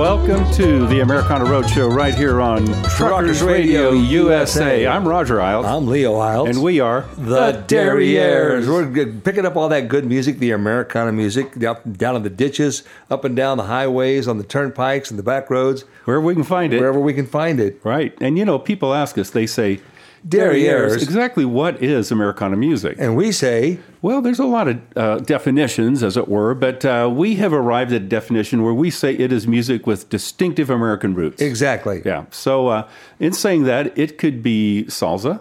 Welcome to the Americana Roadshow right here on Truckers Radio USA. I'm Roger Eilts. I'm Leo Eilts. and we are the Derrieres. We're picking up all that good music, the Americana music, down in the ditches, up and down the highways, on the turnpikes and the back roads, wherever we can find it. wherever we can find it. Right. And you know, people ask us, they say, Derrieres. Exactly what is Americana music? And we say, Well, there's a lot of uh, definitions, as it were, but uh, we have arrived at a definition where we say it is music with distinctive American roots. exactly. Yeah. So, uh, in saying that, it could be salsa,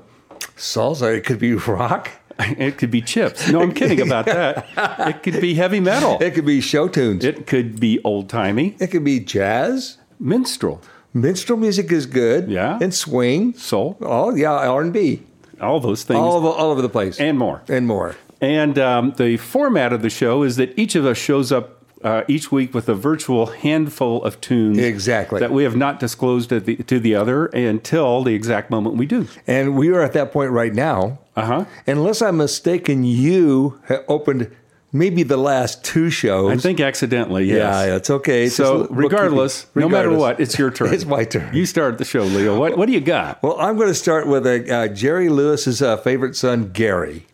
Salsa, it could be rock, it could be chips. No, I'm kidding about that. It could be heavy metal. it could be show tunes, it, could be old timey, It could be jazz. minstrel, Minstrel music is good. Yeah. And swing. soul, Oh, yeah, R&B. all those things, All, over, all over the place. and more. and more. And um, the format of the show is that each of us shows up uh, each week with a virtual handful of tunes. Exactly. That we have not disclosed to the, to the other until the exact moment we do. And we are at that point right now. Uh huh. Unless I'm mistaken, you opened maybe the last two shows. I think accidentally, yes. Yeah, it's okay. It's So, bookkeeping. regardless, no matter what, it's your turn. It's my turn. You start the show, Leo. What, what do you got? Well, I'm going to start with a, uh, Jerry Lewis's uh, favorite son, Gary.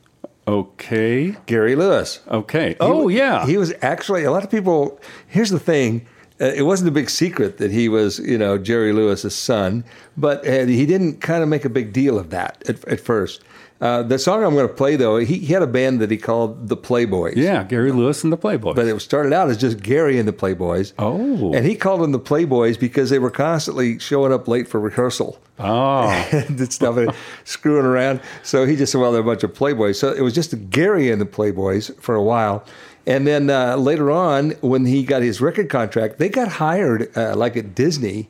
Okay. Gary Lewis. Okay. Oh, yeah. He was actually a lot of people. Here's the thing. Uh, it wasn't a big secret that he was, you know, Jerry Lewis's son, but uh, he didn't kind of make a big deal of that at, at first. Uh, the song I'm going to play, though, he, he had a band that he called the Playboys. yeah, Gary Lewis and the Playboys. But it started out as just Gary and the Playboys. Oh. And he called them the Playboys because they were constantly showing up late for rehearsal oh. and stuff and screwing around. So he just said, well, they're a bunch of Playboys. So it was just Gary and the Playboys for a while. And then uh, later on, when he got his record contract, they got hired uh, like at Disney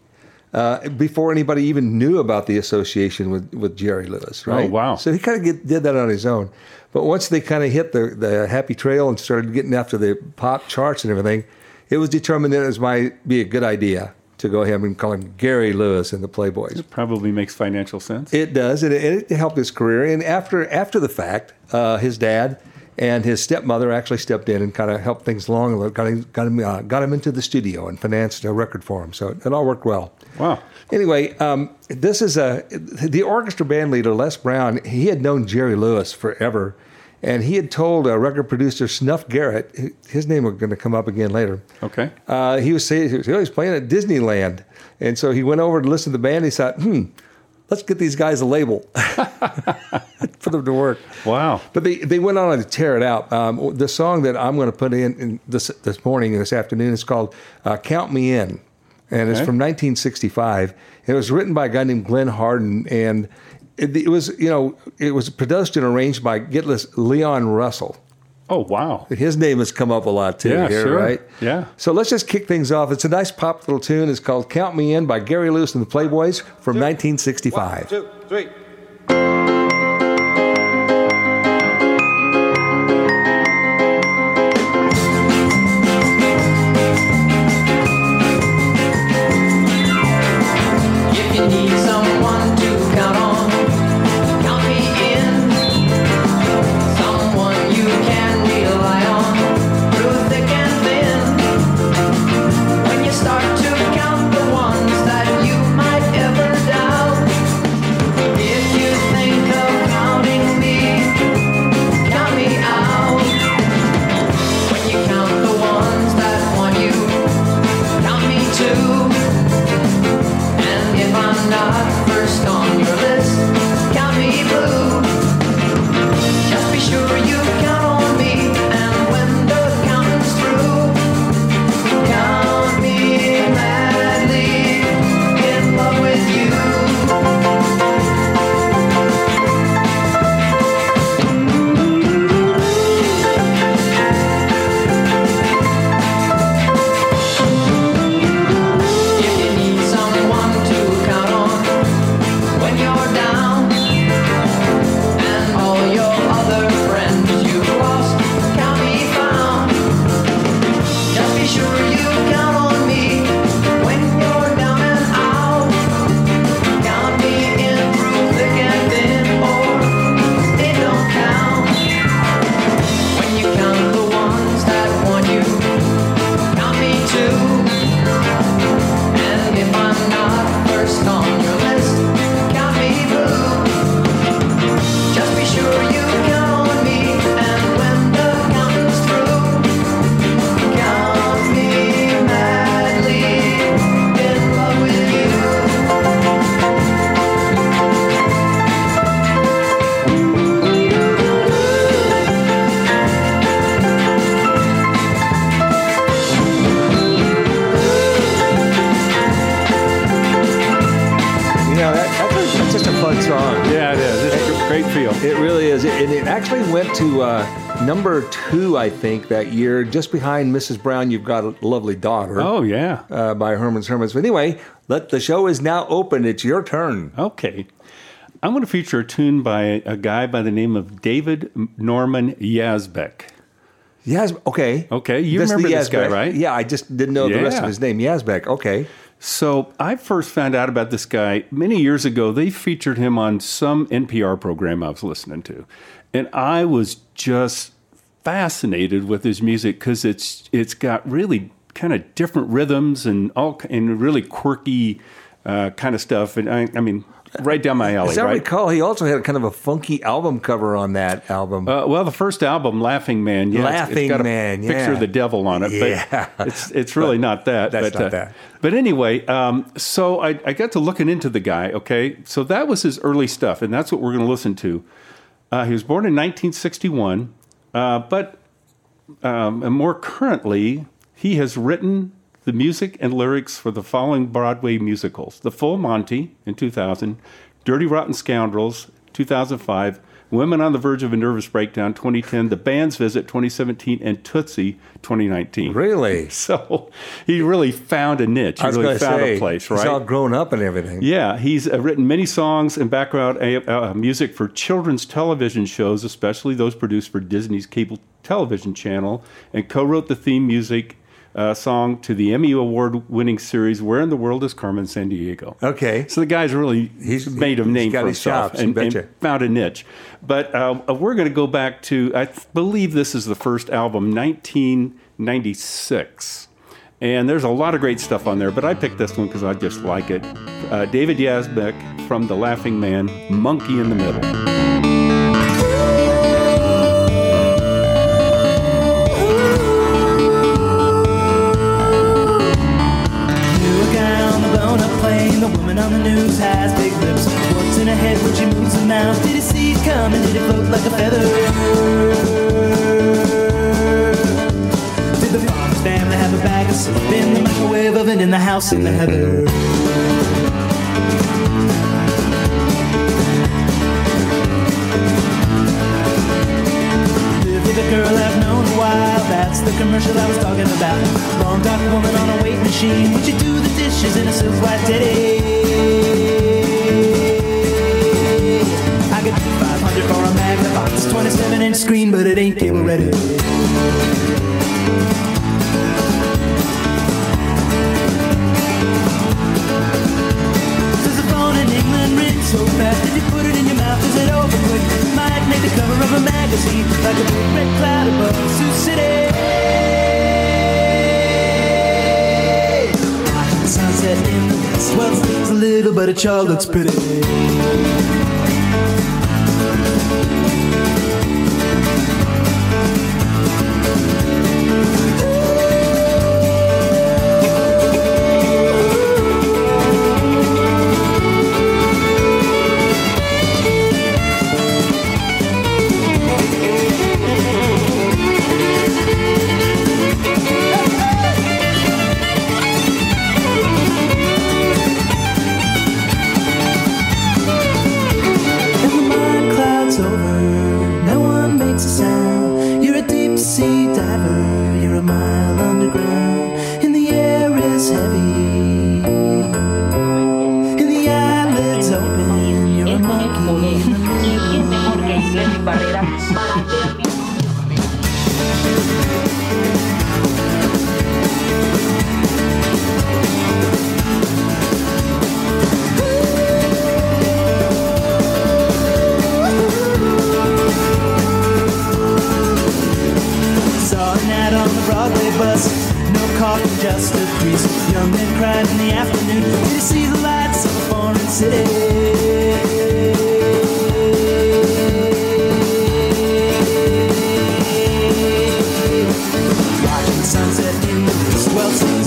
uh, before anybody even knew about the association with, with Jerry Lewis, right? Oh, wow. So he kind of did that on his own. But once they kind of hit the, the happy trail and started getting after the pop charts and everything, it was determined that it might be a good idea to go ahead and call him Gary Lewis in the Playboys. It probably makes financial sense. It does, and it, it helped his career. And after after the fact, uh, his dad and his stepmother actually stepped in and kind of helped things along. a little, Got him got him uh, got him into the studio and financed a record for him. So it, all worked well. Wow. Anyway, um, this is a the orchestra band leader Les Brown. He had known Jerry Lewis forever, and he had told a record producer Snuff Garrett. His name was going to come up again later. Okay. Uh, he was saying he was, he was playing at Disneyland, and so he went over to listen to the band. He thought, "Hmm, let's get these guys a label for them to work." Wow. But they, they went on to tear it out. Um, the song that I'm going to put in, in this this morning and this afternoon is called uh, "Count Me In," and it's from 1965. It was written by a guy named Glenn Hardin, and it, it was you know it was produced and arranged by get this Leon Russell. Oh, wow. His name has come up a lot too Yeah, here, sure. right? Yeah. So let's just kick things off. It's a nice pop little tune. It's called "Count Me In" by Gary Lewis and the Playboys from 1965. Two, three. Number two, I think, that year, just behind Mrs. Brown, You've Got a Lovely Daughter Oh, yeah. uh, by Herman's Hermits. But anyway, let the show is now open. It's your turn. Okay. I'm going to feature a tune by a guy by the name of David Norman Yazbek. Yes, okay. Okay, you the remember this guy, right? Yeah, I just didn't know the rest of his name. Yazbek, okay. So I first found out about this guy many years ago. They featured him on some NPR program I was listening to, and I was just fascinated with his music because it's it's got really kind of different rhythms and all and really quirky uh, kind of stuff. And I, I mean, right down my alley. As I right? recall, he also had kind of a funky album cover on that album. Uh, well, the first album, Laughing Man, yeah, it's- Laughing it's got a Man, picture yeah. of the devil on it, but Yeah. it's it's really not that. That's but, not uh, that. But anyway, um, so I, I got to looking into the guy. Okay, so that was his early stuff, and that's what we're going to listen to. Uh, he was born in 1961, uh, but um, more currently, he has written the music and lyrics for the following Broadway musicals: The Full Monty in 2000, Dirty Rotten Scoundrels 2005, Women on the Verge of a Nervous Breakdown 2010, The Band's Visit 2017, and Tootsie 2019. really? So he really found a niche. He I was really found say, a place, he's right? all grown up and everything. Yeah, he's uh, written many songs and background uh, music for children's television shows, especially those produced for Disney's cable television channel, and co-wrote the theme music uh, song to the Emmy Award-winning series "Where in the World Is Carmen Sandiego." Okay. So the guy's really He's- made a name for himself chops, and, and found a niche. But uh, we're going to go back to I th- believe this is the first album, 1996. And there's a lot of great stuff on there, but I picked this one because I just like it. Uh, David Yazbek from The Laughing Man, Monkey in the Middle. Has big lips. What's in her head when she moves her mouth? Did he see it coming? Did it float like a feather? Did the farmer's family have a bag of soup in the microwave oven in the house in the heather? A girl I've known a while. That's the commercial I was talking about. Long dark woman on a weight machine. Would you do the dishes in a silk white teddy? 27 inch screen, but it ain't cable ready. Does the phone in England ring so fast? If you put it in your mouth, is it over quick? Might make the cover of a magazine, like a big red cloud above Sioux City. Sunset in the west, well, it's a little, but it sure looks pretty.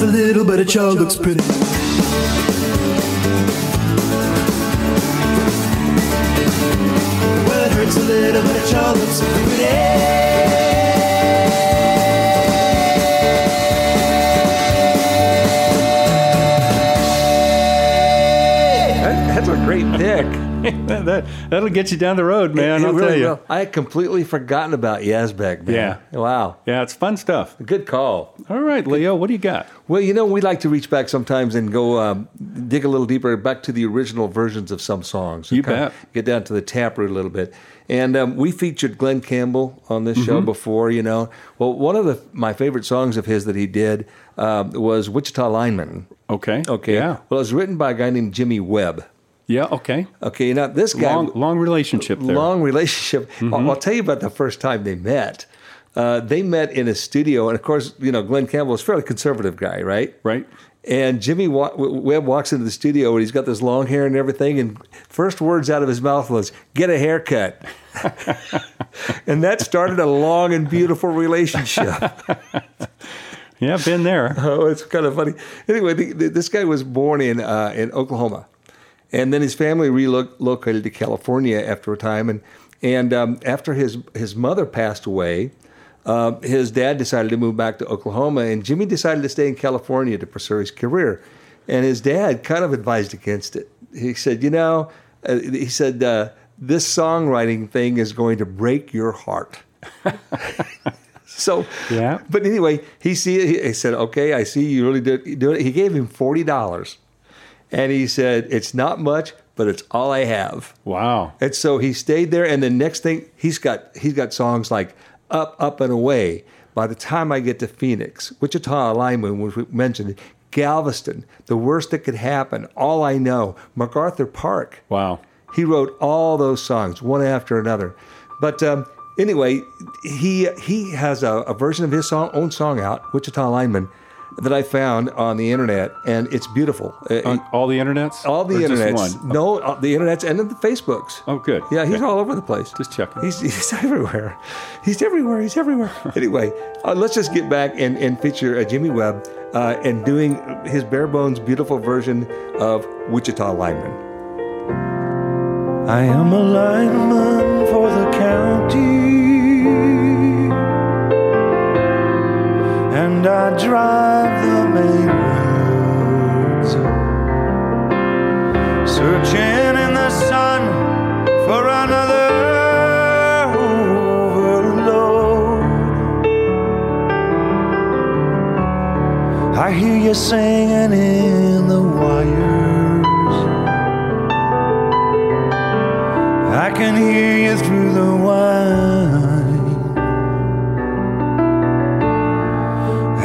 A little, but it sure looks pretty. Well, it hurts a little, but it sure looks That- that's a great pick. that, that'll get you down the road, man. It I'll really tell you. will. I had completely forgotten about Yazbek, man. Yeah. Wow. Yeah, it's fun stuff. Good call. All right, Leo, what do you got? Well, you know, we like to reach back sometimes and go um, dig a little deeper back to the original versions of some songs. You bet. Get down to the taproot a little bit. And um, we featured Glen Campbell on this Mm-hmm. show before, you know. Well, one of the, my favorite songs of his that he did um, was Wichita Lineman. Okay. Okay. Yeah. Well, it was written by a guy named Jimmy Webb. Yeah. Okay. Okay. Now, this guy. Long, long relationship there. long relationship. Mm-hmm. I'll, I'll tell you about the first time they met. Uh, they met in a studio, and of course, you know, Glen Campbell is a fairly conservative guy, right? Right. And Jimmy Wa- Webb walks into the studio, and he's got this long hair and everything. And first words out of his mouth was, "Get a haircut," and that started a long and beautiful relationship. Yeah, been there. Oh, it's kind of funny. Anyway, the, the, this guy was born in uh, in Oklahoma, and then his family relocated to California after a time. And and um, after his his mother passed away, uh, his dad decided to move back to Oklahoma, and Jimmy decided to stay in California to pursue his career. And his dad kind of advised against it. He said, "You know," uh, he said, uh, "this songwriting thing is going to break your heart." So Yeah. But anyway, he see he, he said, "Okay, I see you really did do it." He gave him forty dollars, and he said, "It's not much, but it's all I have." Wow. And so he stayed there, and the next thing he's got he's got songs like "Up, Up and Away." By the time I get to Phoenix, Wichita Lineman, which we mentioned, Galveston, the worst that could happen, All I Know, MacArthur Park. Wow. He wrote all those songs one after another. But um, anyway, he he has a, a version of his song, own song out, Wichita Lineman, that I found on the internet, and it's beautiful. Uh, On all the internets? all the Or just internets, one? no, uh, the internets and the Facebooks. Oh, good. Yeah, he's Okay. all over the place. Just checking. He's, he's everywhere. He's everywhere. He's everywhere. anyway, uh, let's just get back and, and feature uh, Jimmy Webb uh, and doing his bare bones, beautiful version of Wichita Lineman. I am a lineman for the county, and I drive the main roads, searching in the sun for another overload. I hear you singing in the wires. I can hear you through the wine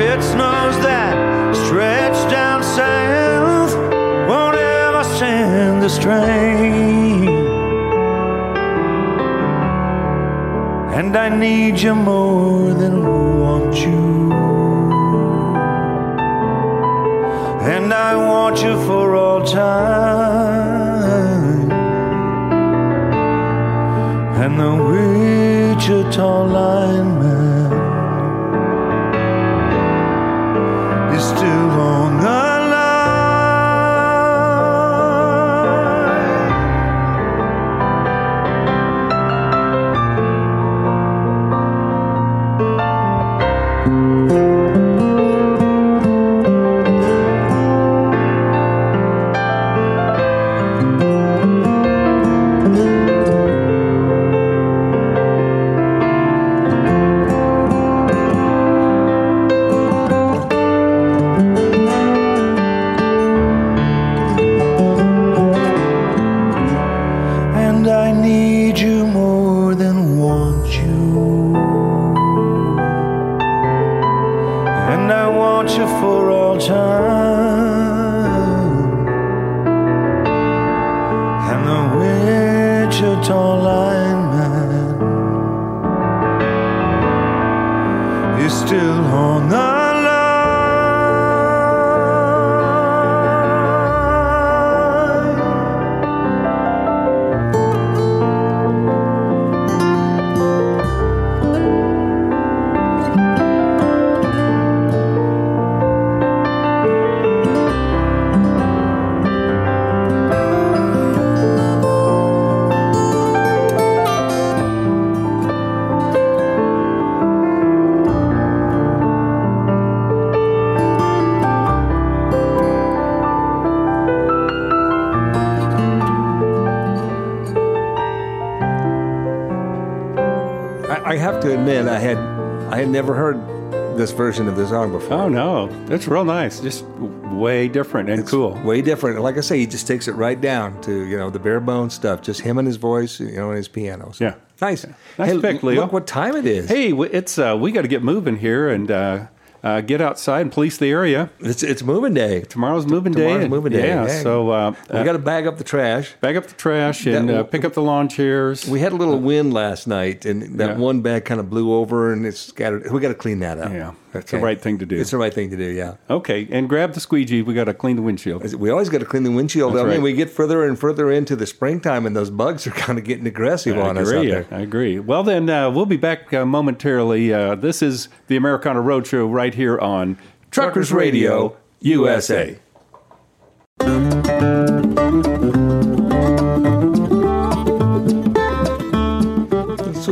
it snows that stretch down south, won't ever send the strain. And I need you more than want you. and I want you for all time. And the Wichita lineman version of the song before. Oh no, that's real nice. Just way different and cool. Way different. Like I say, he just takes it right down to you know the bare bones stuff. Just him and his voice, you know, and his pianos. Yeah. nice. Nice hey, pick, Leo. Look what time it is. Hey, it's uh, we got to get moving here and uh, uh, get outside and police the area. it's it's moving day. Tomorrow's moving day. Tomorrow's moving day. Yeah, Yeah. so uh, We uh, got to bag up the trash. bag up the trash and That- uh, pick up the lawn chairs. We had a little wind last night, and that Yeah. one bag kind of blew over, and it's scattered. We got to clean that up. Yeah, it's the right thing to do. It's the right thing to do. Yeah. okay, and grab the squeegee. We got to clean the windshield. We always got to clean the windshield. That's I mean, right. we get further and further into the springtime, and those bugs are kind of getting aggressive I on us out there. I agree. Well, then uh, we'll be back uh, momentarily. Uh, this is the Americana Roadshow right here on Truckers Radio USA. So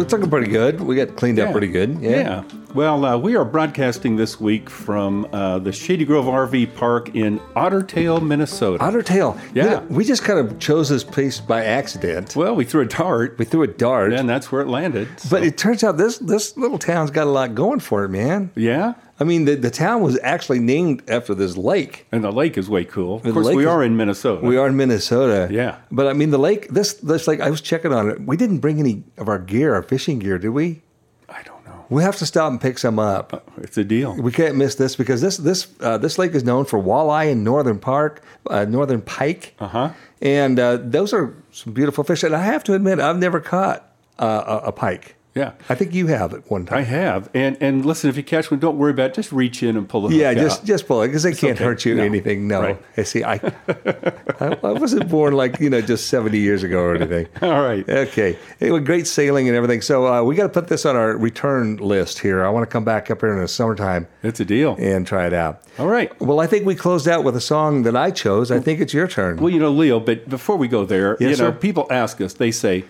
it's looking pretty good. We got cleaned up pretty good. Yeah. Yeah. Well, uh, we are broadcasting this week from uh, the Shady Grove RV Park in Ottertail, Minnesota. Otter Tail. You Yeah. know, we just kind of chose this place by accident. well, we threw a dart, We threw a dart. and that's where it landed. but it turns out this this little town's got a lot going for it, man. yeah, I mean, the, the town was actually named after this lake. and the lake is way cool. Of course, we is- are in Minnesota. We are in Minnesota. Yeah. But I mean, the lake, this, this lake, I was checking on it. We didn't bring any of our gear, our fishing gear, did we? I don't know. We have to stop and pick some up. It's a deal. We can't miss this because this this uh, this lake is known for walleye and northern park, uh, northern pike, Uh-huh. and uh, those are some beautiful fish. And I have to admit, I've never caught uh, a, a pike. Yeah. I think you have at one time. I have, and and listen, if you catch one, don't worry about it. Just reach in and pull it. yeah, just out. just pull it because they can't okay. hurt you No. anything. No, Right. I see. I, I I wasn't born like you know just seventy years ago or anything. All right. Okay. Anyway, great sailing and everything. So uh, we got to put this on our return list here. I want to come back up here in the summertime It's a deal. and try it out. All right. Well, I think we closed out with a song that I chose. I think it's your turn. Well, you know, Leo, but before we go there, Yes, you know, sir. people ask us, they say,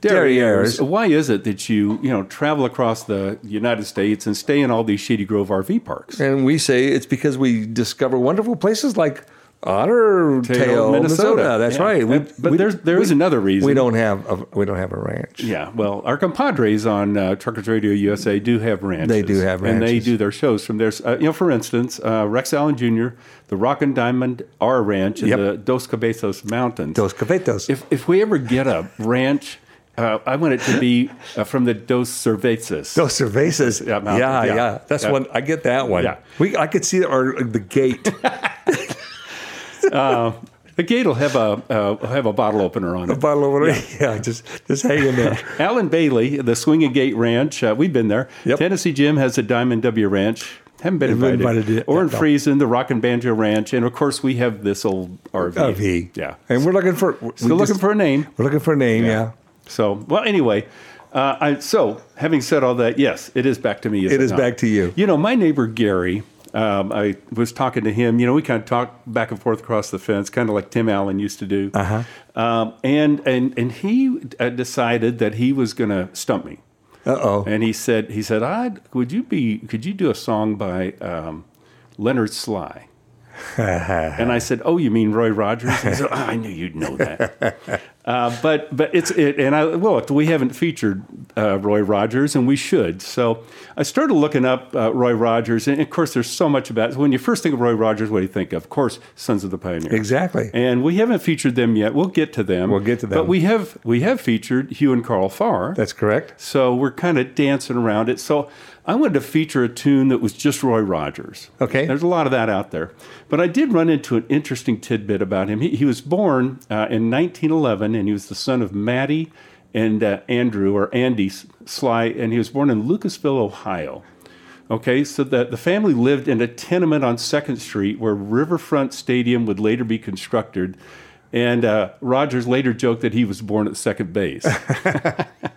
Derrieres. Why is it that you, you know, travel across the United States and stay in all these Shady Grove RV parks? and we say it's because we discover wonderful places like Otter Tail, Minnesota. That's Yeah. right. We, but we- there's there is we- another reason. We don't have a, we don't have a ranch. Yeah, well, our compadres on uh, Truckers Radio USA do have ranches. They do have ranches, and they do their shows from there. Uh, you know, for instance, uh, Rex Allen Jr., the Rock and Diamond R Ranch in Yep. the Dos Cabezas Mountains. Dos Cavetos. If if we ever get a ranch, uh, I want it to be uh, from the Dos Cervezas. Dos cervezas. Yeah, Yeah, yeah, yeah. That's Yeah. one. I get that one. Yeah. We, I could see our the gate. the gate will have a uh, have a bottle opener on it. A bottle over there. Yeah. just just hanging there. Alan Bailey, the Swinging Gate Ranch, uh, we've been there. Yep. Tennessee Jim has a Diamond W Ranch. Haven't been invited. invited yet. Orin No. Friesen, the Rock and Banjo Ranch, and of course we have this old RV. RV. Yeah, And we're looking for we still looking just- for a name. We're looking for a name. Yeah. So well, anyway. Uh, I, so, having said all that, yes, it is back to me. Is It it is not? back to you. You know, my neighbor Gary. Um, I was talking to him. You know, we kind of talk back and forth across the fence, kind of like Tim Allen used to do. Uh-huh. Um, and and and he uh, decided that he was going to stump me. Uh oh. And he said, he said, I would you be, could you do a song by um, Leonard Slye? and I said, "Oh, you mean Roy Rogers?" He said, oh, "I knew you'd know that." uh, but but it's it, and I well, we haven't featured uh, Roy Rogers, and we should. So I started looking up uh, Roy Rogers, and of course, there's so much about. When you first think of Roy Rogers, what do you think of? Of course, Sons of the Pioneer. Exactly. And we haven't featured them yet. We'll get to them. We'll get to them. But we have we have featured Hugh and Karl Farr. That's correct. So we're kind of dancing around it. So I wanted to feature a tune that was just Roy Rogers. Okay. There's a lot of that out there. But I did run into an interesting tidbit about him. He, he was born uh, in 1911, and he was the son of Maddie and uh, Andrew, or Andy Slye, and he was born in Lucasville, Ohio. Okay, so the, the family lived in a tenement on 2nd Street where Riverfront Stadium would later be constructed. And uh, Rogers later joked that he was born at second base.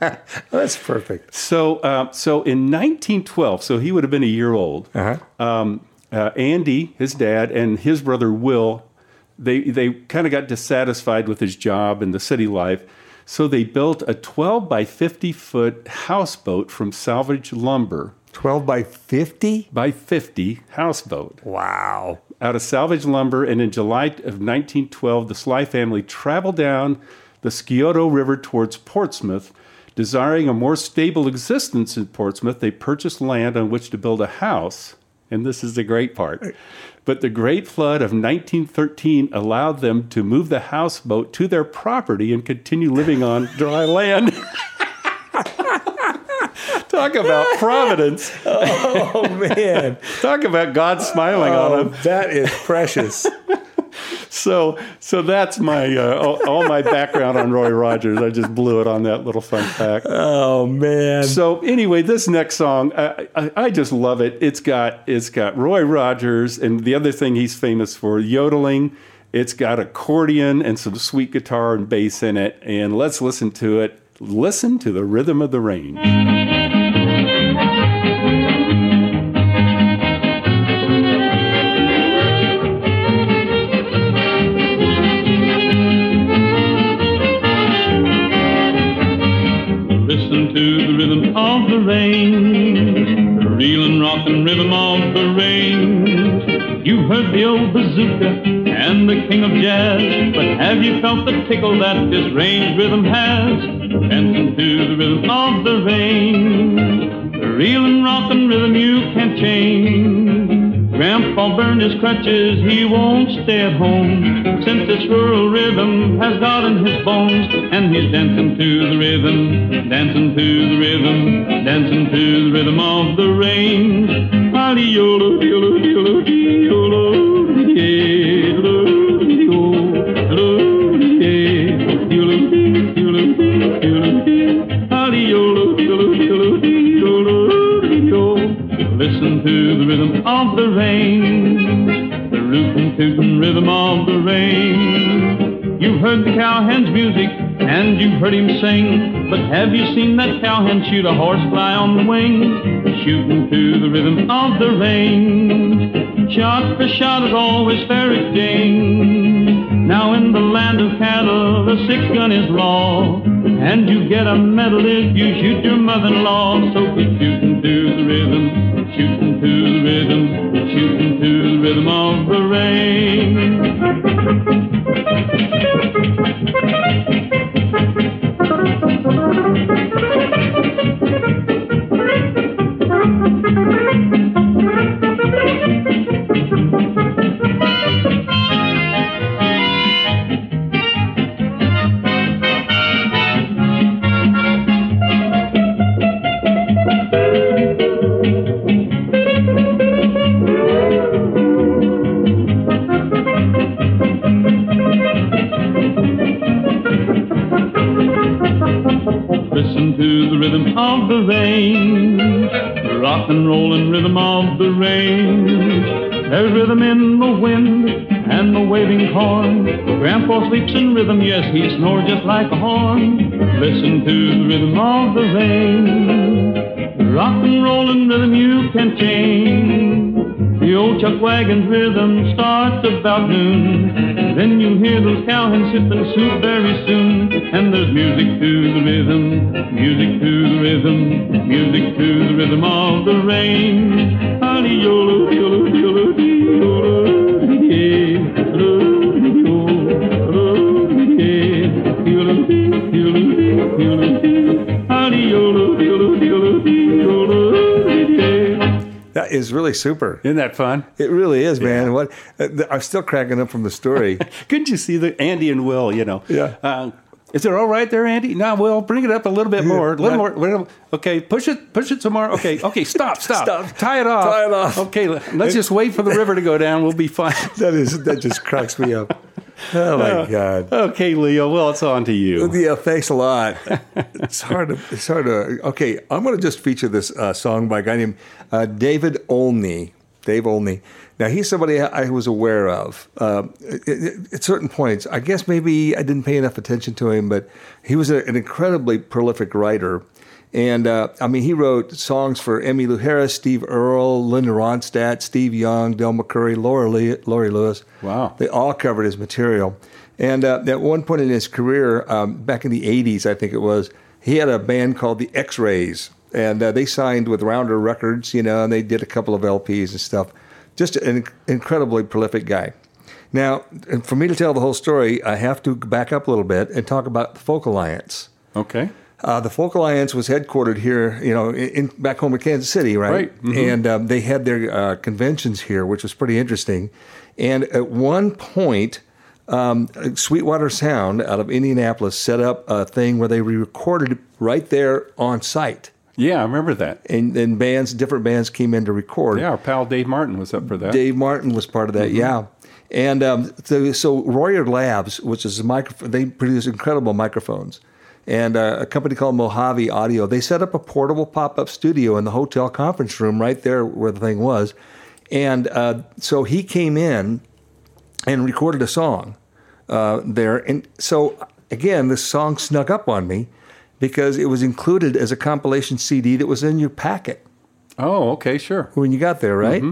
That's perfect. So, uh, so in 1912, so he would have been a year old. Uh-huh. Um, uh, Andy, his dad, and his brother Will, they they kind of got dissatisfied with his job and the city life, so they built a 12 by 50 foot houseboat from salvage lumber 12 by 50? by 50 houseboat Wow. Out of salvage lumber. And in July of 1912, the Slye family traveled down the Scioto River towards Portsmouth Desiring a more stable existence in Portsmouth, they purchased land on which to build a house. And this is the great part. But the Great Flood of 1913 allowed them to move the houseboat to their property and continue living on dry land. Talk about providence. Oh man, Talk about God smiling on him. that is precious. So, so that's my uh, all, all my background on Roy Rogers. I just blew it on that little fun fact. Oh man. So anyway, this next song, I, I, I just love it. It's got it's got Roy Rogers, and the other thing he's famous for yodeling. It's got accordion and some sweet guitar and bass in it. And let's listen to it. Listen to the rhythm of the range. Bazooka and the king of jazz, but have you felt the tickle that this range rhythm has? Dancing to the rhythm of the rain, the reeling, rocking rhythm you can't change. Grandpa burned his crutches, he won't stay at home. Since this rural rhythm has got in his bones, and he's dancing to the rhythm, dancing to the rhythm, dancing to the rhythm of the rain. Hallelujah, hallelujah, Listen rain. You've heard the cowhand's music and you've heard him sing, but have you seen that cowhand shoot a horse fly on the wing? Shooting to the rhythm of the rain. Shot for shot is always fair as ding. Now in the land of cattle, the six gun is law. And you get a medal if you shoot your mother-in-law. So quit shooting to the rhythm, shooting to the rhythm, shooting to the rhythm of the rain. Like a horn. Listen to the rhythm of the rain. rock and rollin' rhythm you can change. The old chuck wagon's rhythm starts about noon. Then you hear those cowhands sipping soup very soon. Is really super. Isn't that fun? It really is, man. What uh, I'm still cracking up from the story. Couldn't you see the Andy and Will? You know. Yeah. Uh, is it all right there, Andy? No, Will, bring it up a little bit more. A little more. Okay, push it, push it some more. Okay, okay, stop, stop, Stop. tie it off, Tie it off. Okay, let's just wait for the river to go down. We'll be fine. that is that just cracks me up. Oh my god. Okay, Leo. Well, it's on to you. Yeah, thanks a lot. It's hard to. It's hard to. Okay, I'm going to just feature this uh, song by a guy named uh, David Olney. Dave Olney. Now he's somebody I was aware of uh, at, at certain points. I guess maybe I didn't pay enough attention to him, but he was a, an incredibly prolific writer. And uh, I mean, he wrote songs for Emmylou Harris, Steve Earle, Linda Ronstadt, Steve Young, Del McCoury, Laura Lee, Laurie Lewis. Wow. They all covered his material. And uh, at one point in his career, um, back in the 80s, I think it was, he had a band called the X Rays. And uh, they signed with Rounder Records, you know, and they did a couple of LPs and stuff. Just an incredibly prolific guy. Now, for me to tell the whole story, I have to back up a little bit and talk about the Folk Alliance. Okay. Uh, the Folk Alliance was headquartered here, you know, in, back home in Kansas City, right? Right. Mhm. And um, they had their uh, conventions here, which was pretty interesting. And at one point, um, Sweetwater Sound out of Indianapolis set up a thing where they recorded right there on site. Yeah, I remember that. And, and bands, different bands came in to record. Yeah, our pal Dave Martin was up for that. Dave Martin was part of that, yeah. And um, so, so Royer Labs, which is a microphone, they produce incredible microphones. And uh, a company called Mojave Audio, they set up a portable pop up studio in the hotel conference room right there where the thing was. And uh, so he came in and recorded a song uh, there. And so, again, this song snuck up on me because it was included as a compilation CD that was in your packet Oh, okay, sure. when you got there, right?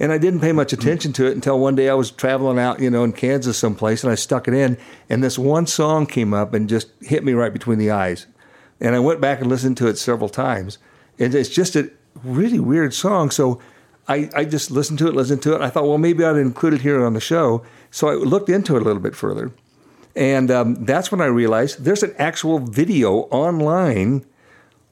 And I didn't pay much attention to it until one day I was traveling out, you know, in Kansas someplace, and I stuck it in, and this one song came up and just hit me right between the eyes. And I went back and listened to it several times. And it's just a really weird song. So I, I just listened to it, listened to it. I thought, well, maybe I'd include it here on the show. So I looked into it a little bit further. And um, that's when I realized there's an actual video online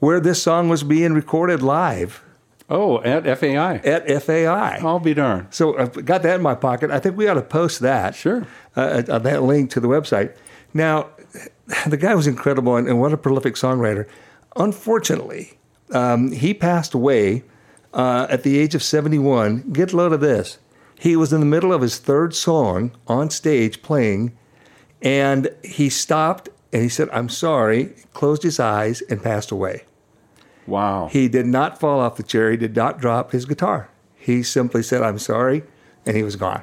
where this song was being recorded live Oh, at FAI. at FAI. I'll be darned. So I've got that in my pocket. I think we ought to post that. Sure. Uh, uh, that link to the website. Now, the guy was incredible and, and what a prolific songwriter. Unfortunately, um, he passed away uh, at the age of 71. Get a load of this. He was in the middle of his third song on stage playing, and he stopped and he said, I'm sorry, closed his eyes, and passed away. Wow. He did not fall off the chair. He did not drop his guitar. He simply said, I'm sorry, and he was gone.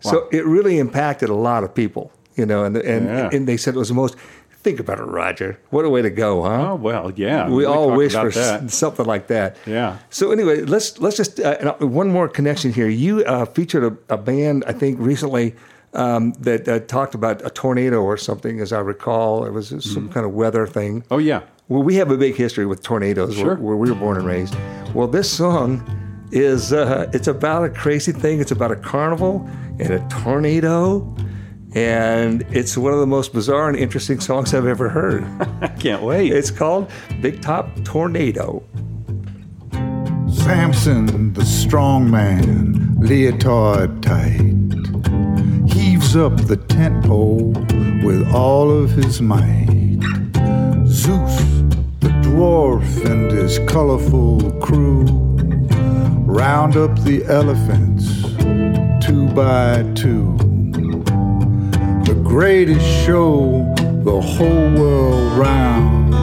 So it really impacted a lot of people, you know, and, and, Yeah. and they said it was the most, think about it, Roger. What a way to go, huh? oh, well, yeah. we all wish for that. something like that. Yeah. So anyway, let's let's just uh, uh, one more connection here. You uh, featured a, a band, I think, recently um, that uh, talked about a tornado or something, as I recall. It was some kind of weather thing. Oh, yeah. Well, we have a big history with tornadoes Sure. where, where we were born and raised. Well, this song is uh, it's about a crazy thing. It's about a carnival and a tornado, and it's one of the most bizarre and interesting songs I've ever heard. I can't wait. it's called Big Top Tornado. Samson, the strong man, leotard tight, heaves up the tent pole with all of his might. Dwarf, and his colorful crew round up the elephants two by two. The greatest show the whole world round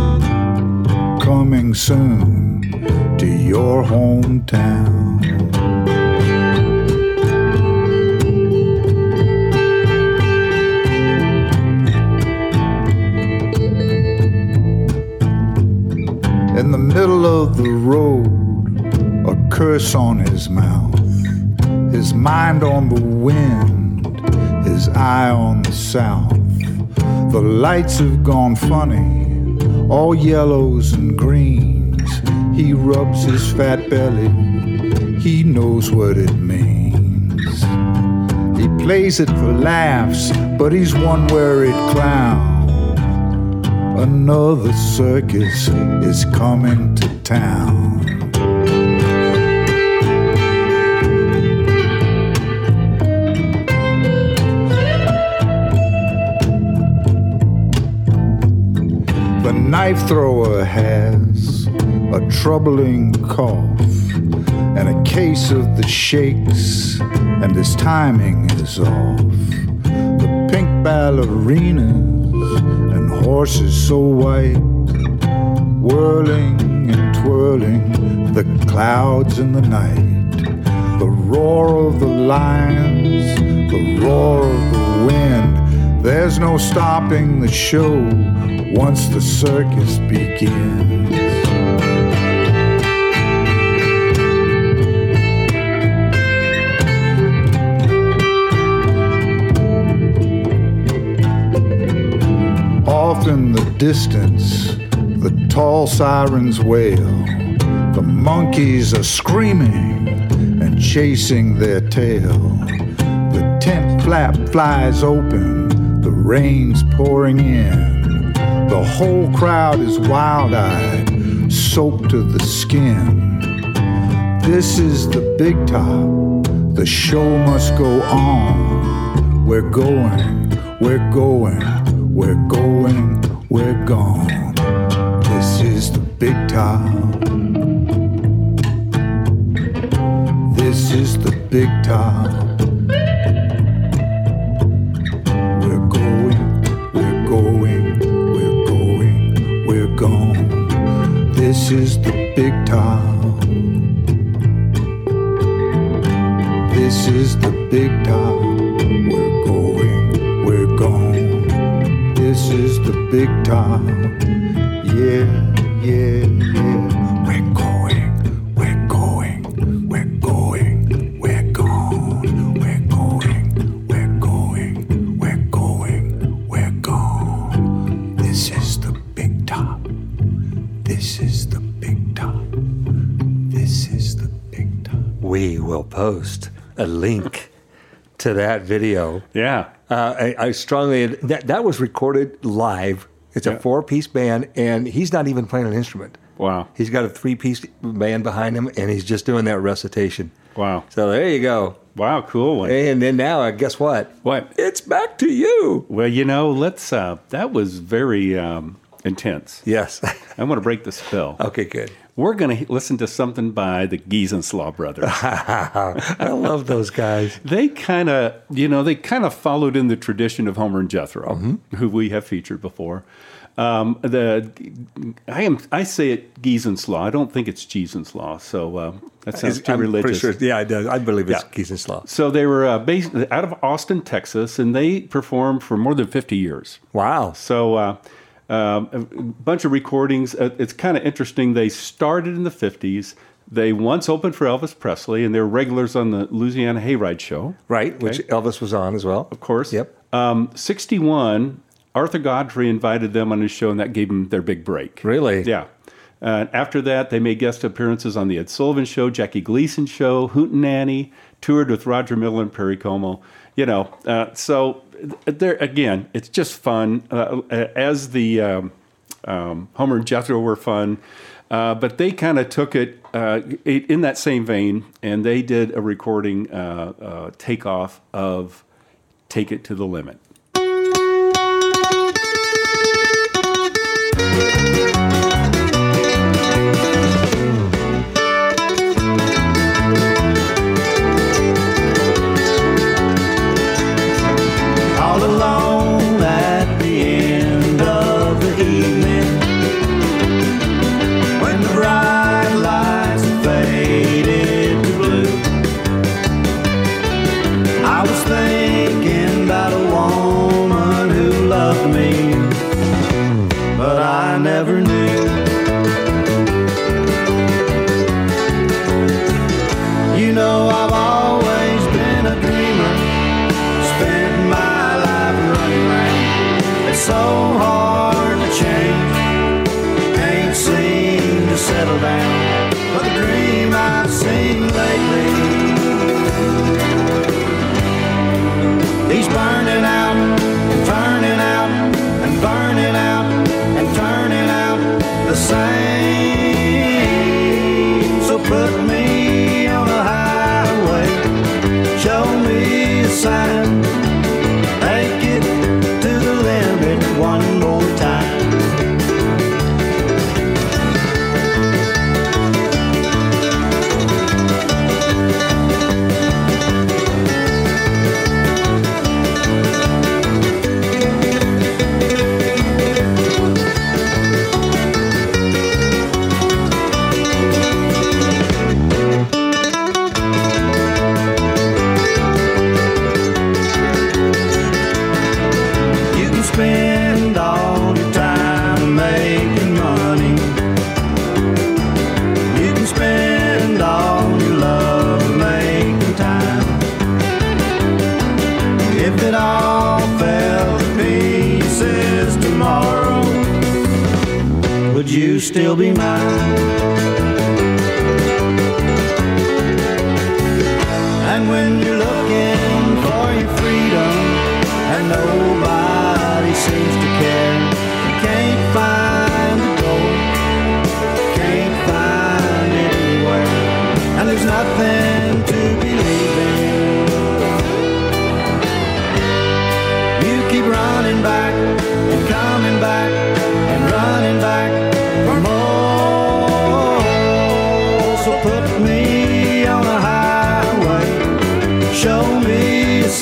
coming soon to your hometown. In the middle of the road, a curse on his mouth, his mind on the wind, his eye on the south. The lights have gone funny, all yellows and greens. He rubs his fat belly, he knows what it means. He plays it for laughs, but he's one worried clown. Another circus is coming to town. The knife thrower has a troubling cough and a case of the shakes, and his timing is off. The pink ballerinas and horses so white, whirling and twirling the clouds in the night. The roar of the lions, the roar of the wind. There's no stopping the show once the circus begins. Off in the distance, the tall sirens wail. The monkeys are screaming and chasing their tail. The tent flap flies open, the rain's pouring in. The whole crowd is wild eyed, soaked to the skin. This is the big top. The show must go on. We're going, we're going, we're going, we're gone. This is the big top. This is the big top. We're going, we're going, we're going, we're gone. This is the big top. This is the big top. The big top. Yeah, yeah, yeah. We're going, we're going, we're going, we're gone. We're going, we're going, we're going, we're gone. This is the big top. This is the big top. This is the big top. We will post a link to that video. Yeah. Uh, I, I strongly that that was recorded live. It's a four-piece band, and he's not even playing an instrument. Wow. He's got a three-piece band behind him, and he's just doing that recitation. Wow. So there you go. Wow. Cool one. And then now, uh, guess what? What? It's back to you. Well, you know, let's. Uh, that was very um, intense. Yes. I want to break the spell. okay, good. We're going to listen to something by the Geezenslaw brothers. I love those guys. they kind of, you know, they kind of followed in the tradition of Homer and Jethro, Mm-hmm. who we have featured before. Um, the I am I say it Geezenslaw. I don't think it's Geezenslaw. So uh, that sounds too I'm religious. sure- yeah, I, do. I believe it's Yeah. Geezenslaw. So they were uh, based out of Austin, Texas, and they performed for more than 50 years. Wow. So uh, um, a bunch of recordings. Uh, it's kind of interesting. They started in the 50s. They once opened for Elvis Presley, and they're regulars on the Louisiana Hayride Show. Right, which Elvis was on as well. Of course. Yep. Um, 61, Arthur Godfrey invited them on his show, and that gave them their big break. Really? Yeah. Uh, after that, they made guest appearances on The Ed Sullivan Show, Jackie Gleason Show, Hootenanny, toured with Roger Miller and Perry Como. You know, uh, so there again, it's just fun. Uh, as the um, um, Homer and Jethro were fun, uh, but they kind of took it uh, in that same vein, and they did a recording uh, uh, takeoff of "Take It to the Limit." Tomorrow, would you still be mine? And when you're looking for your freedom and nobody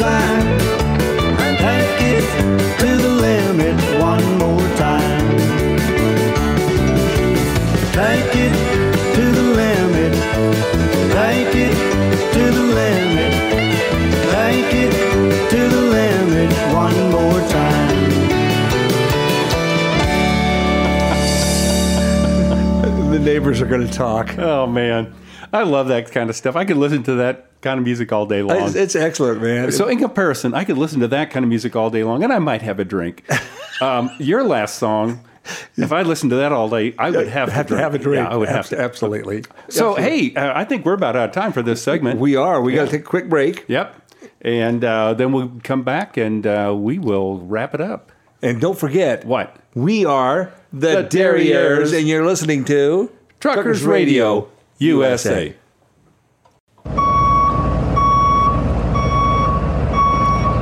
sign, and take it to the limit one more time. Take it to the limit. Take it to the limit. Take it to the limit one more time. The neighbors are going to talk. Oh man, I love that kind of stuff. I could listen to that kind of music all day long. It's, it's excellent, man. So, in comparison, I could listen to that kind of music all day long, and I might have a drink. Um, your last song, if I listened to that all day, I would have, have to to have a drink. Yeah, I would have to. Absolutely. So, hey, uh, I think we're about out of time for this segment. We are. We got to take a quick break. Yep. And uh, then we'll come back and uh, we will wrap it up. And don't forget, What? we are the, The Derrieres, and you're listening to Truckers Radio USA.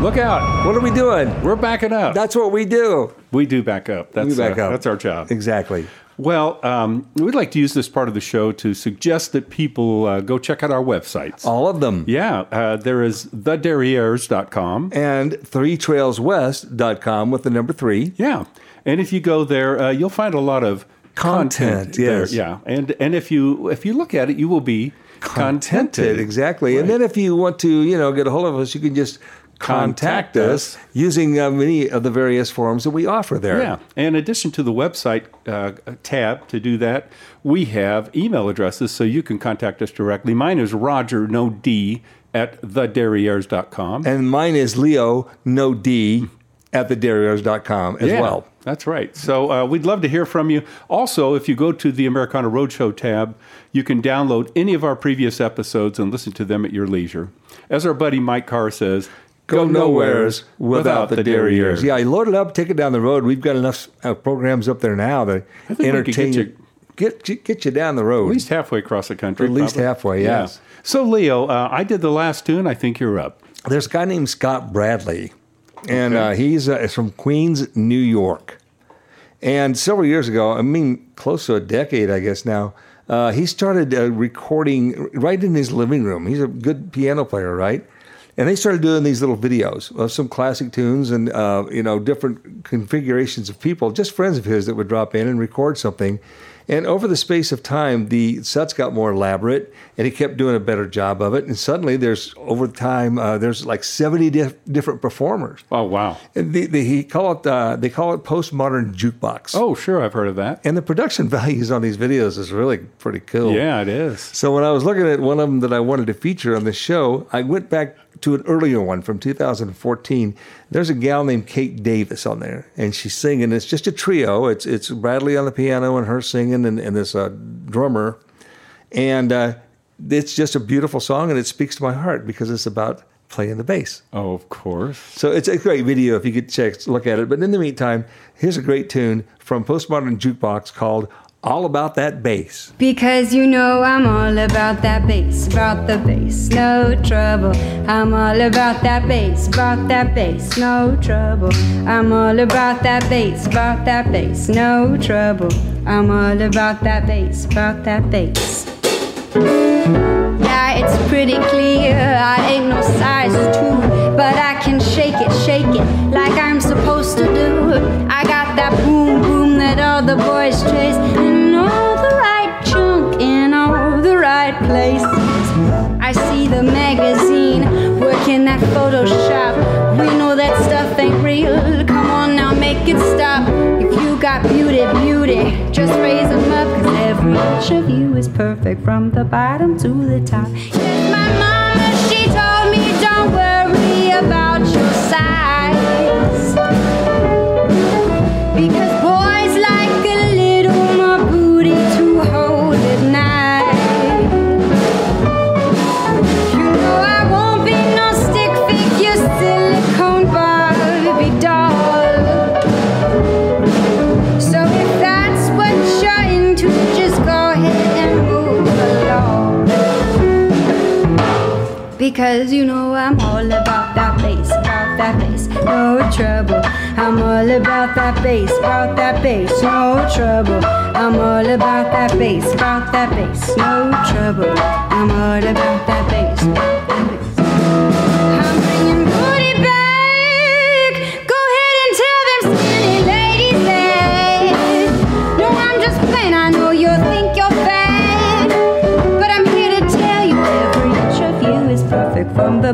Look out. What are we doing? We're backing up. That's what we do. we do back up. That's, We back uh, up. That's our job. Exactly. Well, um, we'd like to use this part of the show to suggest that people uh, go check out our websites. All of them. Yeah, uh, there is thederrieres.com. And threetrailswest.com with the number three. Yeah, and if you go there, uh, you'll find a lot of Content, there. yes. Yeah, and and if you if you look at it, you will be contented. Exactly. And then if you want to, you know, get a hold of us, you can just contact, us, us. using uh, many of the various forms that we offer there. Yeah. In addition to the website uh, tab to do that, we have email addresses so you can contact us directly. Mine is Roger, no D, at thederrieres.com. And mine is Leo, no D, at thederrieres.com as Yeah, well. That's right. So uh, we'd love to hear from you. Also, if you go to the Americana Roadshow tab, you can download any of our previous episodes and listen to them at your leisure. As our buddy Mike Carr says, Go nowheres without the Derrieres. Yeah, you load it up, take it down the road. We've got enough uh, programs up there now that I think we could entertain get you. you- Get, get you down the road. At least halfway across the country. At least probably. halfway, yes. So, Leo, uh, I did the last tune. I think you're up. There's a guy named Scott Bradlee, and uh, he's uh, from Queens, New York. And several years ago, I mean, close to a decade, I guess now, uh, he started uh, recording right in his living room. He's a good piano player, right? And they started doing these little videos of some classic tunes and uh, you know different configurations of people, just friends of his that would drop in and record something. And over the space of time, the sets got more elaborate, and he kept doing a better job of it. And suddenly, there's over time, uh, there's like 70 dif- different performers. Oh, wow. And the, the, he call it uh, they call it postmodern jukebox. Oh, sure. I've heard of that. And the production values on these videos is really pretty cool. Yeah, it is. So when I was looking at one of them that I wanted to feature on the show, I went back to an earlier one from 2014. There's a gal named Kate Davis on there, and she's singing. It's just a trio. It's it's Bradlee on the piano and her singing, and, and this uh, drummer, and uh, it's just a beautiful song, and it speaks to my heart because it's about playing the bass. Oh, of course. So it's a great video if you could check look at it. But in the meantime, here's a great tune from Postmodern Jukebox called "All About That Bass." Because you know I'm all about that bass, about the bass, no trouble. I'm all about that bass, about that bass, no trouble. I'm all about that bass, about that bass, no trouble. I'm all about that bass, about that bass. Yeah, it's pretty clear I ain't no size two, but I can shake it, shake it like I'm supposed to do. I got that boom boom that all the boys chase, just raise them up. Cause every inch of you is perfect from the bottom to the top. Yes, my mama, she told me don't worry Because you know I'm all about that bass, about that bass, no trouble. I'm all about that bass, about that bass, no trouble. I'm all about that bass, about that bass, no trouble. I'm all about that bass, about that bass.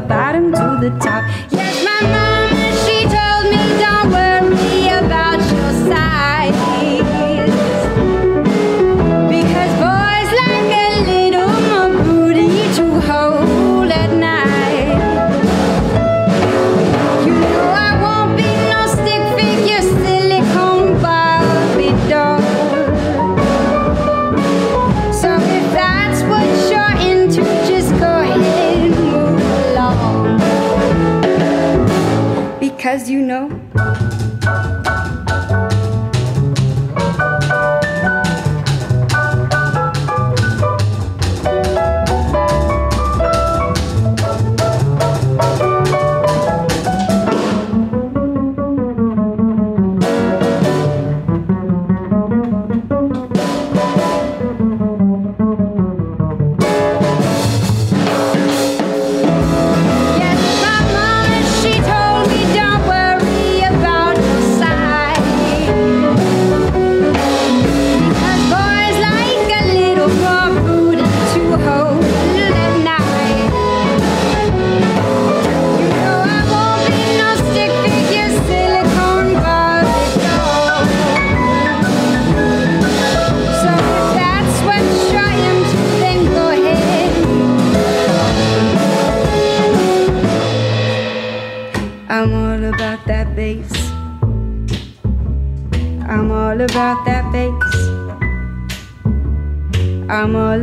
Bottom to the top. Yes, my mama,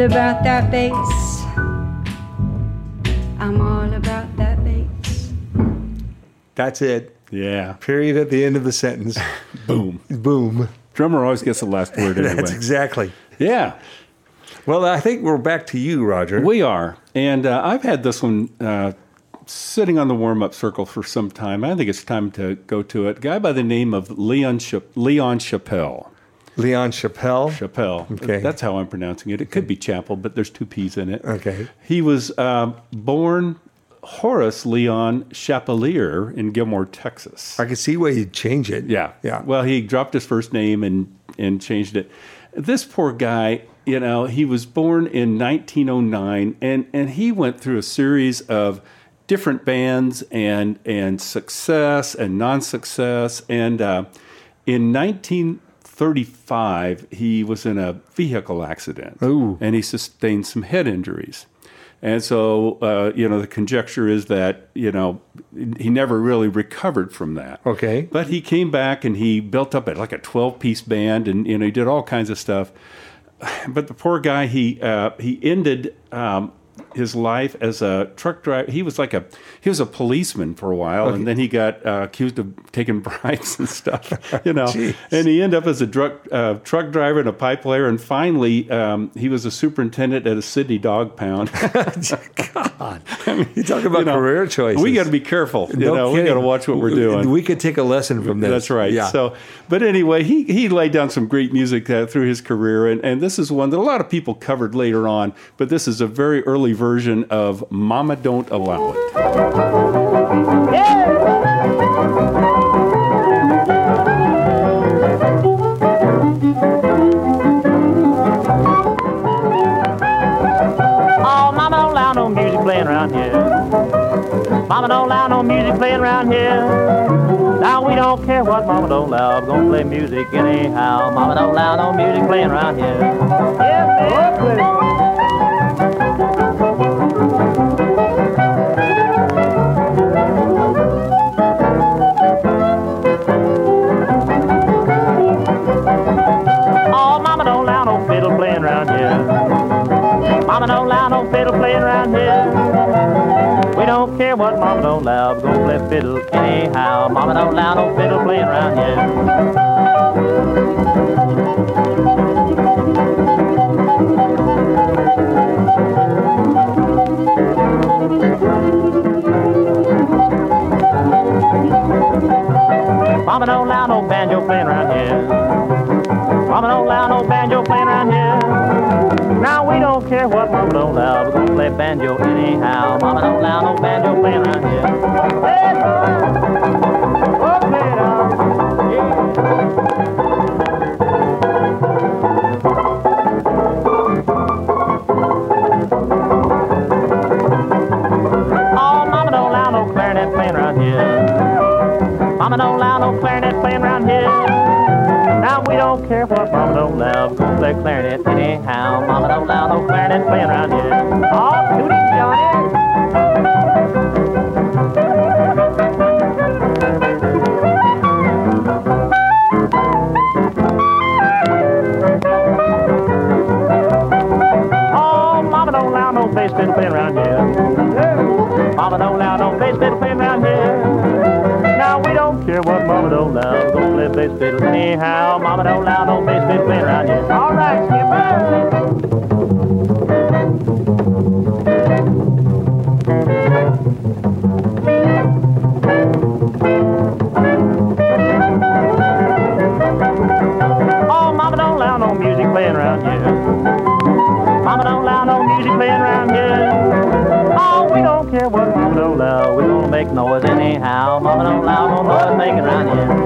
about that bass. I'm all about that bass. That's it. Yeah. Period at the end of the sentence. Boom. Boom. Drummer always gets the last word anyway. That's exactly. Yeah. Well, I think we're back to you, Roger. We are. And uh, I've had this one uh, sitting on the warm up circle for some time. I think it's time to go to it. guy by the name of Leon, Cha- Leon Chappel. Leon Chappel. Chappel. Okay. That's how I'm pronouncing it. It could be Chapel, but there's two P's in it. Okay. He was um, born Horace Leon Chappelear in Gilmore, Texas. I can see why you'd change it. Yeah. Yeah. Well, he dropped his first name and and changed it. This poor guy, you know, he was born in 1909 and and he went through a series of different bands and and success and non-success and uh, in 1935 he was in a vehicle accident Ooh. and he sustained some head injuries. And so, uh, you know, the conjecture is that, you know, he never really recovered from that. Okay. But he came back and he built up a, like a 12 piece band and, you know, he did all kinds of stuff. But the poor guy, he, uh, he ended um, his life as a truck driver. He was like a, he was a policeman for a while and then he got uh, accused of taking bribes and stuff, you know. And he ended up as a truck, uh, truck driver and a pipe player. And finally, um, he was a superintendent at a city dog pound. God. you talk about You know, career choices. We got to be careful. You No know, we got to watch what we're doing. We could take a lesson from this. That's right. Yeah. So, but anyway, he he laid down some great music uh, through his career, and and this is one that a lot of people covered later on. But this is a very early version of "Mama Don't Allow It." Oh, mama don't allow no music playing around here. Mama don't allow no music playing around here. Now we don't care what mama don't allow. We're gonna play music anyhow. Mama don't allow no music playing around here. Yeah, man. what mama don't love. Go play fiddle anyhow. Mama don't allow no fiddle playing around here Mama don't allow no banjo playing around here. Mama don't allow no care what mama don't allow. We're gonna play banjo anyhow. Mama don't allow no banjo playing around here. Don't care what mama don't. We're gonna play clarinet anyhow. Mama don't allow no clarinet playing around here. Allow. We're gonna play bass fiddle anyhow. Mama don't allow no bass fiddle playing around here. All right, Skipper. Oh, mama don't allow no music playing around here. Mama don't allow no music playing around here. Oh, we don't care what mama don't allow. Gonna make noise anyhow. Mama don't allow no noise making around here.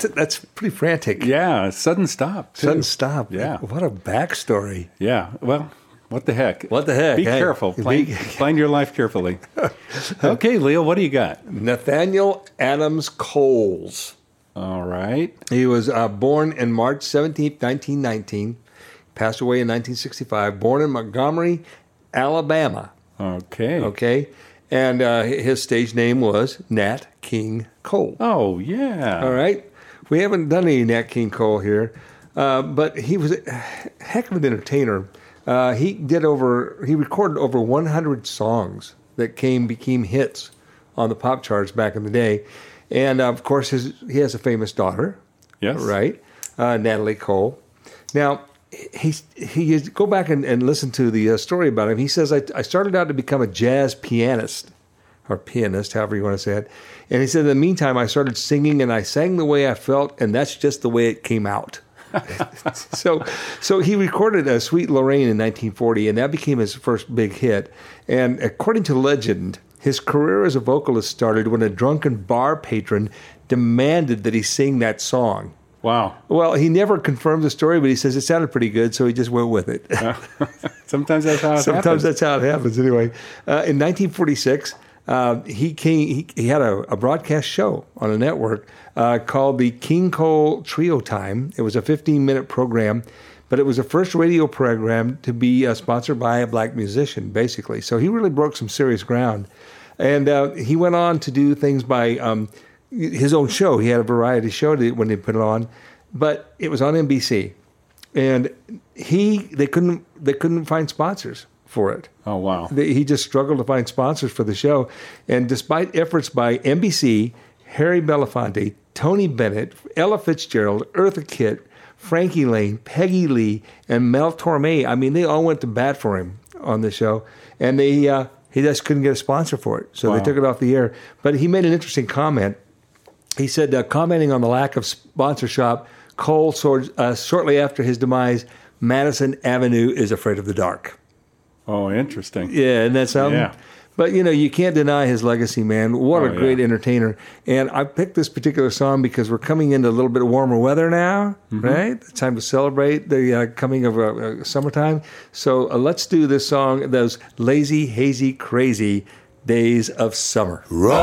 That's that's pretty frantic. Yeah, sudden stop. too. Sudden stop. Yeah. What a backstory. Yeah. Well, what the heck? What the heck? Be Hey, careful. Plan, be- plan your life carefully. okay, Leo, what do you got? Nathaniel Adams Coles. All right. He was uh, born in March 17th, 1919. Passed away in 1965. Born in Montgomery, Alabama. Okay. Okay. And uh, his stage name was Nat King Cole. Oh, yeah. All right. We haven't done any Nat King Cole here, uh, but he was a heck of an entertainer. Uh, he did over, he recorded over 100 songs that came became hits on the pop charts back in the day, and of course his he has a famous daughter. Yes. Right. Uh, Natalie Cole. Now. He, he go back and, and listen to the uh, story about him. He says, I, I started out to become a jazz pianist or pianist, however you want to say it. And he said, in the meantime, I started singing and I sang the way I felt, and that's just the way it came out. so, so he recorded a Sweet Lorraine in 1940, and that became his first big hit. And according to legend, his career as a vocalist started when a drunken bar patron demanded that he sing that song. Wow. Well, he never confirmed the story, but he says it sounded pretty good, so he just went with it. Sometimes that's how it Sometimes happens. that's how it happens. Anyway, uh, in 1946, uh, he came. He, he had a, a broadcast show on a network uh, called the King Cole Trio Time. It was a 15-minute program, but it was the first radio program to be uh, sponsored by a black musician, basically. So he really broke some serious ground, and uh, he went on to do things by um, his own show. He had a variety show when he put it on, but it was on NBC and he they couldn't they couldn't find sponsors for it. Oh wow! He just struggled to find sponsors for the show, and despite efforts by NBC, Harry Belafonte, Tony Bennett, Ella Fitzgerald, Eartha Kitt, Frankie Laine, Peggy Lee, and Mel Torme, I mean, they all went to bat for him on the show, and they uh, he just couldn't get a sponsor for it, so Wow. they took it off the air. But he made an interesting comment he said, uh, commenting on the lack of sponsorship, Cole, uh, shortly after his demise, Madison Avenue is afraid of the dark. Oh, interesting. Yeah, and that's something. Yeah. But you know, you can't deny his legacy, man. What Oh, a great yeah. entertainer! And I picked this particular song because we're coming into a little bit of warmer weather now, Mm-hmm. right? It's time to celebrate the uh, coming of uh, uh, summertime. So uh, let's do this song, those lazy, hazy, crazy days of summer. Roll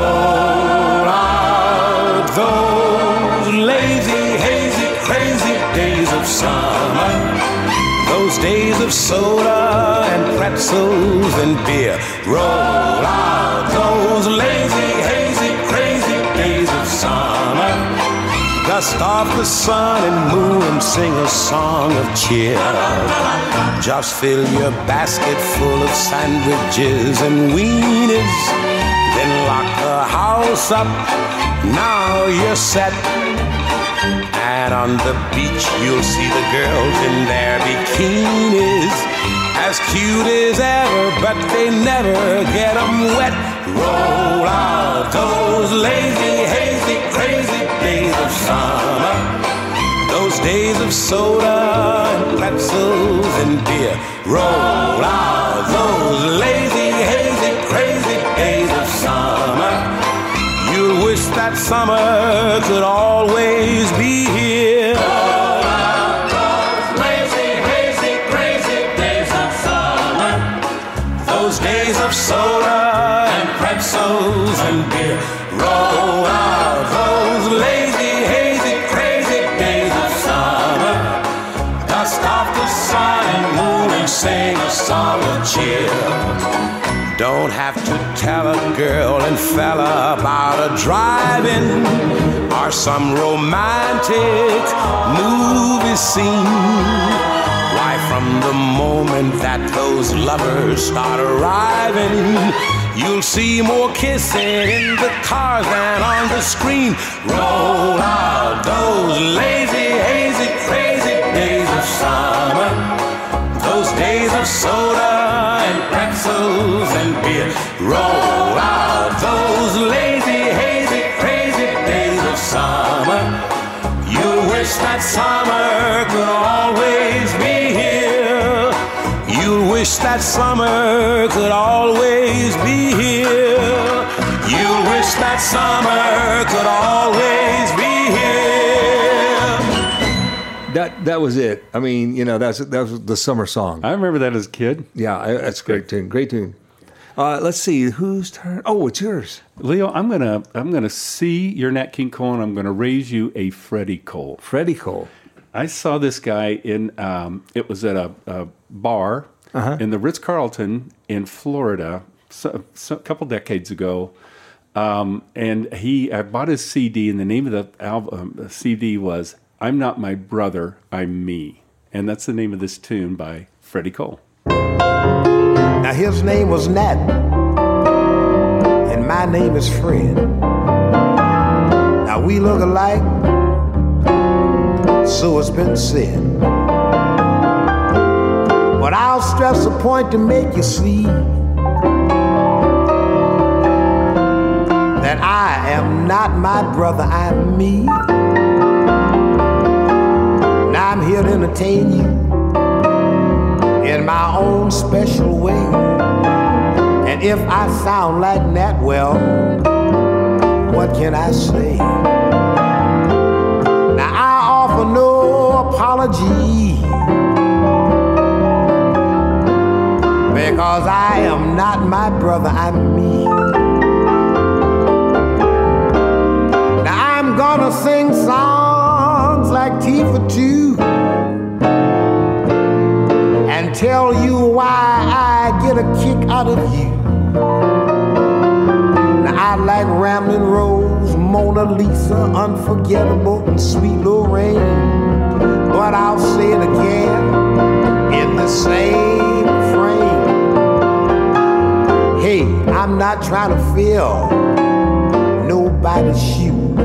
out those lazy, hazy, crazy days of summer. Those days of soda and pretzels and beer. Roll out those lazy, hazy, crazy days of summer. Dust off the sun and moon and sing a song of cheer. Just fill your basket full of sandwiches and weenies. Then lock the house up. Now you're set. And on the beach, you'll see the girls in their bikinis. As cute as ever, but they never get them wet. Roll out those lazy, hazy, crazy days of summer. Those days of soda and pretzels and beer. Roll out those lazy, hazy, crazy days of summer. You'll wish that summer could always be girl and fella about a drive-in or some romantic movie scene. Why, from the moment that those lovers start arriving, you'll see more kissing in the cars than on the screen. Roll out those lazy, hazy, crazy days of summer. Those days of soda and pretzels and beer. Roll out those lazy, hazy, crazy days of summer. You wish that summer could always be here. You wish that summer could always be here. You wish that summer could always be here. That that was it. I mean, you know, that's that was the summer song. I remember that as a kid. Yeah, that's a great tune. Great tune. Uh, let's see whose turn. Oh, it's yours. Leo, I'm gonna I'm gonna see your Nat King Cole, and I'm gonna raise you a Freddie Cole. Freddie Cole. I saw this guy in. Um, it was at a, a bar Uh-huh. in the Ritz Carlton in Florida, so, so, a couple decades ago. Um, and he, I bought his CD, and the name of the album, the CD was "I'm Not My Brother, I'm Me," and that's the name of this tune by Freddie Cole. Now his name was Nat, and my name is Fred. Now we look alike, so it's been said. But I'll stress a point to make you see that I am not my brother, I'm me. Now I'm here to entertain you in my own special way. And if I sound like that, well, what can I say? Now I offer no apology because I am not my brother, I'm me. Now I'm gonna sing songs like Tea for two tell you why I get a kick out of you. I like Ramblin' Rose, Mona Lisa, Unforgettable, and Sweet Lorraine. But I'll say it again in the same frame. Hey, I'm not trying to fill nobody's shoes.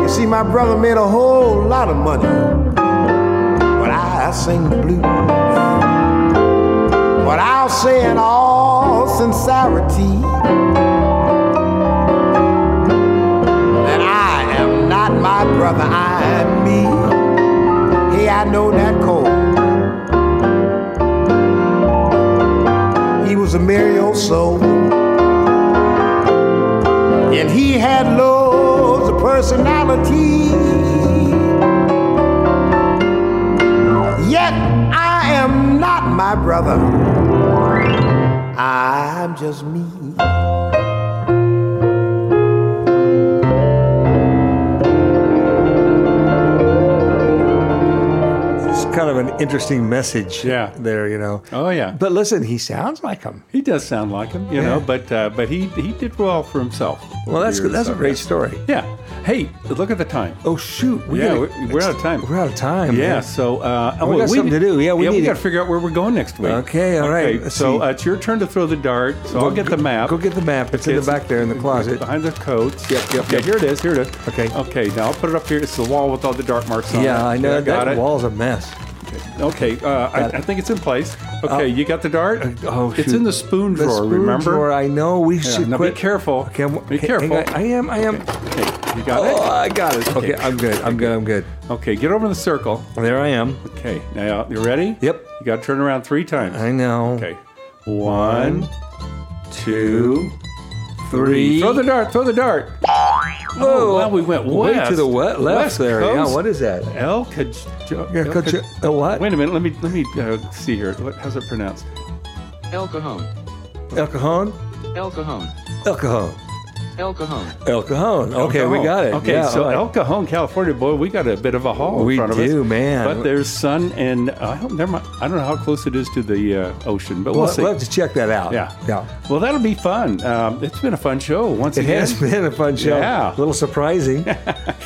You see, my brother made a whole lot of money I sing the blues. But I'll say in all sincerity that I am not my brother, I'm me. Hey, I know that cold. He was a merry old soul. And he had loads of personality. Am not my brother. I'm just me. It's kind of an interesting message Yeah. there, you know. Oh yeah, But listen, he sounds like him. he does sound like him, you know. But uh, but he he did well for himself. Well, that's years, that's a great story. Yeah. Hey, look at the time. Oh shoot! We yeah, gotta- we're, we're out of time. We're out of time. Yeah, man. so uh, Oh, we got something to do. Yeah, we yeah, need we got to- to figure out where we're going next week. Okay, all right. Okay, Let's so uh, it's your turn to throw the dart. So I'll get the map. Go get the map. It's in the back there in the closet. behind the coats. Yep, yep, Okay, yep. here it is. Here it is. Okay. Okay, now I'll put it up here. It's the wall with all the dart marks on it. Yeah, I know Yeah, got that it. wall's a mess. Okay, uh, I, I think it's in place. Okay, you got the dart. Oh, it's in the spoon The drawer. spoon remember? drawer, I know. We Yeah, should now quit. be careful. Okay, I'm, Be careful. on. I am. I am. Okay, you got oh, it. Oh, I got it. Okay, I'm good. I'm good. I'm good. Okay, get over in the circle. There I am. Okay, now you ready? Yep. You got to turn around three times. I know. Okay, one, two, Three. Throw the dart. Throw the dart. Whoa! Oh, well, we went way west. to the wet left West there. Yeah. What is that? El Kaj. Yeah, El coach, Kaj- uh, what? Wait a minute. Let me let me uh, see here. What, how's it pronounced? El Cajon. El Cajon. El Cajon. El Cajon. El Cajon. El Cajon. El Okay, we got it. Okay, Yeah, so all right. El Cajon, California, boy, we got a bit of a haul We in front of us. do, man. But there's sun and uh, I don't, never mind, I don't know how close it is to the uh, ocean, but we'll, We'll, see. we'll have to check that out. Yeah. Yeah. Well, that'll be fun. Um, it's been a fun show once It again. has been a fun show. Yeah. A little surprising.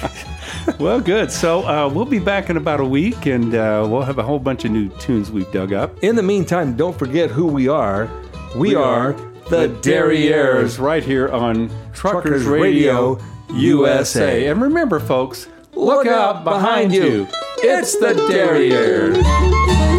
well, good. So uh, we'll be back in about a week, and uh, we'll have a whole bunch of new tunes we've dug up. In the meantime, don't forget who we are. We, We are, the Derrieres right here on Truckers, Truckers Radio, Radio USA. And remember, folks, Look out behind you. It's the Derrieres.